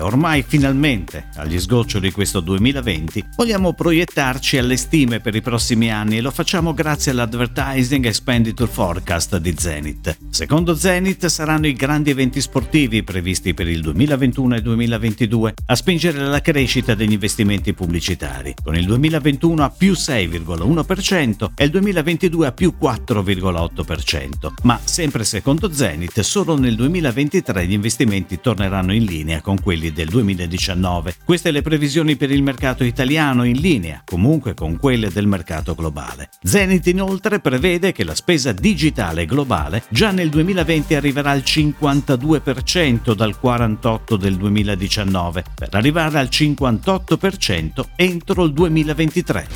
ormai finalmente, agli sgoccioli di questo 2020, vogliamo proiettarci alle stime per i prossimi anni e lo facciamo grazie all'Advertising Expenditure Forecast di Zenith. Secondo Zenith saranno i grandi eventi sportivi previsti per il 2021 e 2022 a spingere la crescita degli investimenti pubblicitari, con il 2021 a più 6,1% e il 2022 a più 4,8%. Ma sempre secondo Zenith, solo nel 2023 gli investimenti torneranno in linea con quelli del 2019. Queste le previsioni per il mercato italiano in linea, comunque con quelle del mercato globale. Zenith inoltre prevede che la spesa digitale globale già nel 2020 arriverà al 52% dal 48% del 2019, per arrivare al 58% entro il 2023.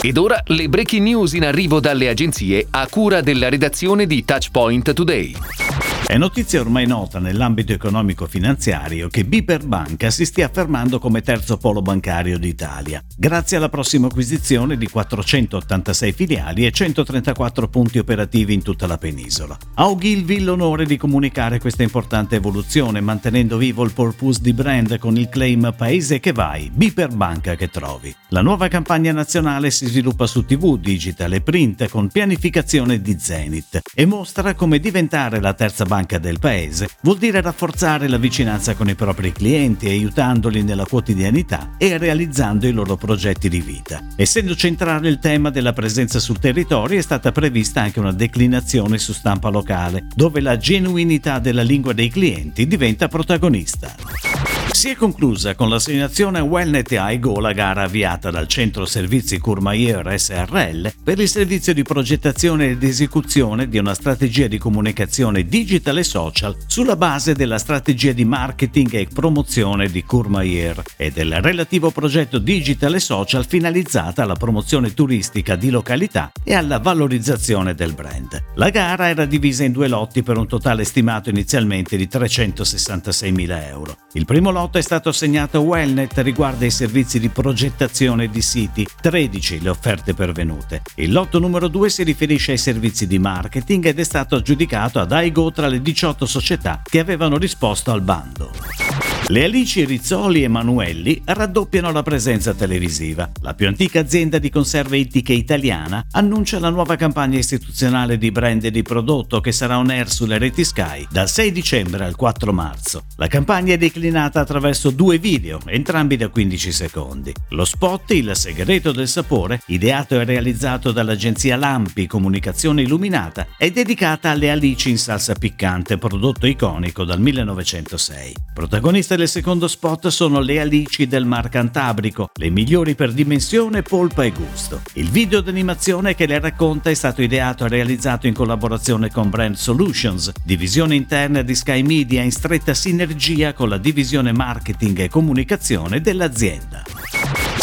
Ed ora le breaking news in arrivo dalle agenzie a cura della redazione di Touchpoint Today. È notizia ormai nota nell'ambito economico-finanziario che Biper Banca si stia affermando come terzo polo bancario d'Italia, grazie alla prossima acquisizione di 486 filiali e 134 punti operativi in tutta la penisola. Ha Ogilvy l'onore di comunicare questa importante evoluzione, mantenendo vivo il purpose di brand con il claim Paese che vai, Biper Banca che trovi. La nuova campagna nazionale si sviluppa su TV, digital e print con pianificazione di Zenith e mostra come diventare la terza banca banca del paese vuol dire rafforzare la vicinanza con i propri clienti, aiutandoli nella quotidianità e realizzando i loro progetti di vita. Essendo centrale il tema della presenza sul territorio, è stata prevista anche una declinazione su stampa locale, dove la genuinità della lingua dei clienti diventa protagonista. Si è conclusa con l'assegnazione Wellnet AIGO la gara avviata dal Centro Servizi Courmayeur SRL per il servizio di progettazione ed esecuzione di una strategia di comunicazione digital e social sulla base della strategia di marketing e promozione di Courmayeur e del relativo progetto digital e social finalizzata alla promozione turistica di località e alla valorizzazione del brand. La gara era divisa in due lotti per un totale stimato inizialmente di 366.000 euro. Il primo lotto è stato assegnato a Wellnet riguarda i servizi di progettazione di siti, 13 le offerte pervenute. Il lotto numero 2 si riferisce ai servizi di marketing ed è stato aggiudicato ad AIGO tra le 18 società che avevano risposto al bando. Le Alici Rizzoli e Manuelli raddoppiano la presenza televisiva. La più antica azienda di conserve ittiche italiana annuncia la nuova campagna istituzionale di brand e di prodotto che sarà on air sulle reti Sky dal 6 dicembre al 4 marzo. La campagna è declinata attraverso due video, entrambi da 15 secondi. Lo spot Il segreto del sapore, ideato e realizzato dall'agenzia Lampi Comunicazione Illuminata, è dedicata alle alici in salsa piccante, prodotto iconico dal 1906. Protagonista del secondo spot sono le alici del Mar Cantabrico, le migliori per dimensione, polpa e gusto. Il video d'animazione che le racconta è stato ideato e realizzato in collaborazione con Brand Solutions, divisione interna di Sky Media in stretta sinergia con la divisione marketing e comunicazione dell'azienda.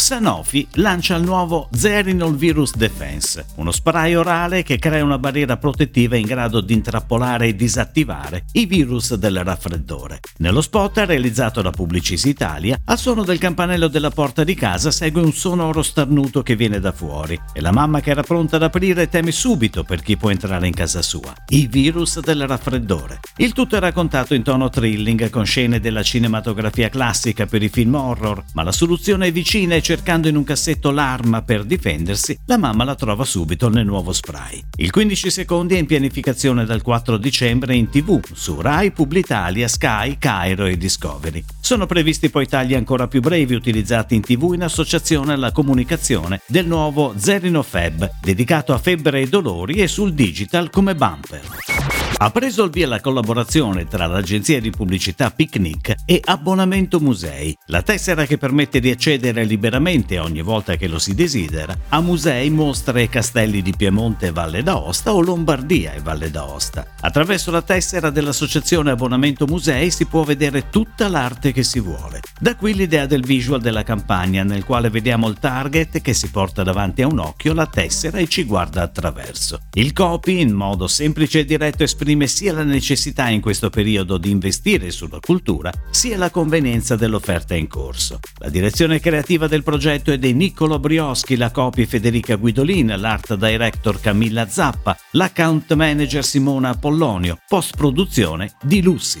Sanofi lancia il nuovo Zerinol Virus Defense, uno spray orale che crea una barriera protettiva in grado di intrappolare e disattivare i virus del raffreddore. Nello spot realizzato da Publicis Italia, al suono del campanello della porta di casa segue un sonoro starnuto che viene da fuori e la mamma che era pronta ad aprire teme subito per chi può entrare in casa sua. I virus del raffreddore. Il tutto è raccontato in tono thrilling con scene della cinematografia classica per i film horror, ma la soluzione è vicina e cercando in un cassetto l'arma per difendersi, la mamma la trova subito nel nuovo spray. Il 15 secondi è in pianificazione dal 4 dicembre in tv su Rai, Publitalia, Sky, Cairo e Discovery. Sono previsti poi tagli ancora più brevi utilizzati in tv in associazione alla comunicazione del nuovo Zerino Feb, dedicato a febbre e dolori e sul digital come bumper. Ha preso il via la collaborazione tra l'agenzia di pubblicità Picnic e Abbonamento Musei, la tessera che permette di accedere liberamente ogni volta che lo si desidera a musei, mostre e castelli di Piemonte e Valle d'Aosta o Lombardia e Valle d'Aosta. Attraverso la tessera dell'associazione Abbonamento Musei si può vedere tutta l'arte che si vuole. Da qui l'idea del visual della campagna nel quale vediamo il target che si porta davanti a un occhio la tessera e ci guarda attraverso. Il copy in modo semplice e diretto esprime sia la necessità in questo periodo di investire sulla cultura, sia la convenienza dell'offerta in corso. La direzione creativa del progetto è di Niccolo Brioschi, la copia Federica Guidolin, l'art director Camilla Zappa, l'account manager Simona Apollonio, post produzione di Lucy.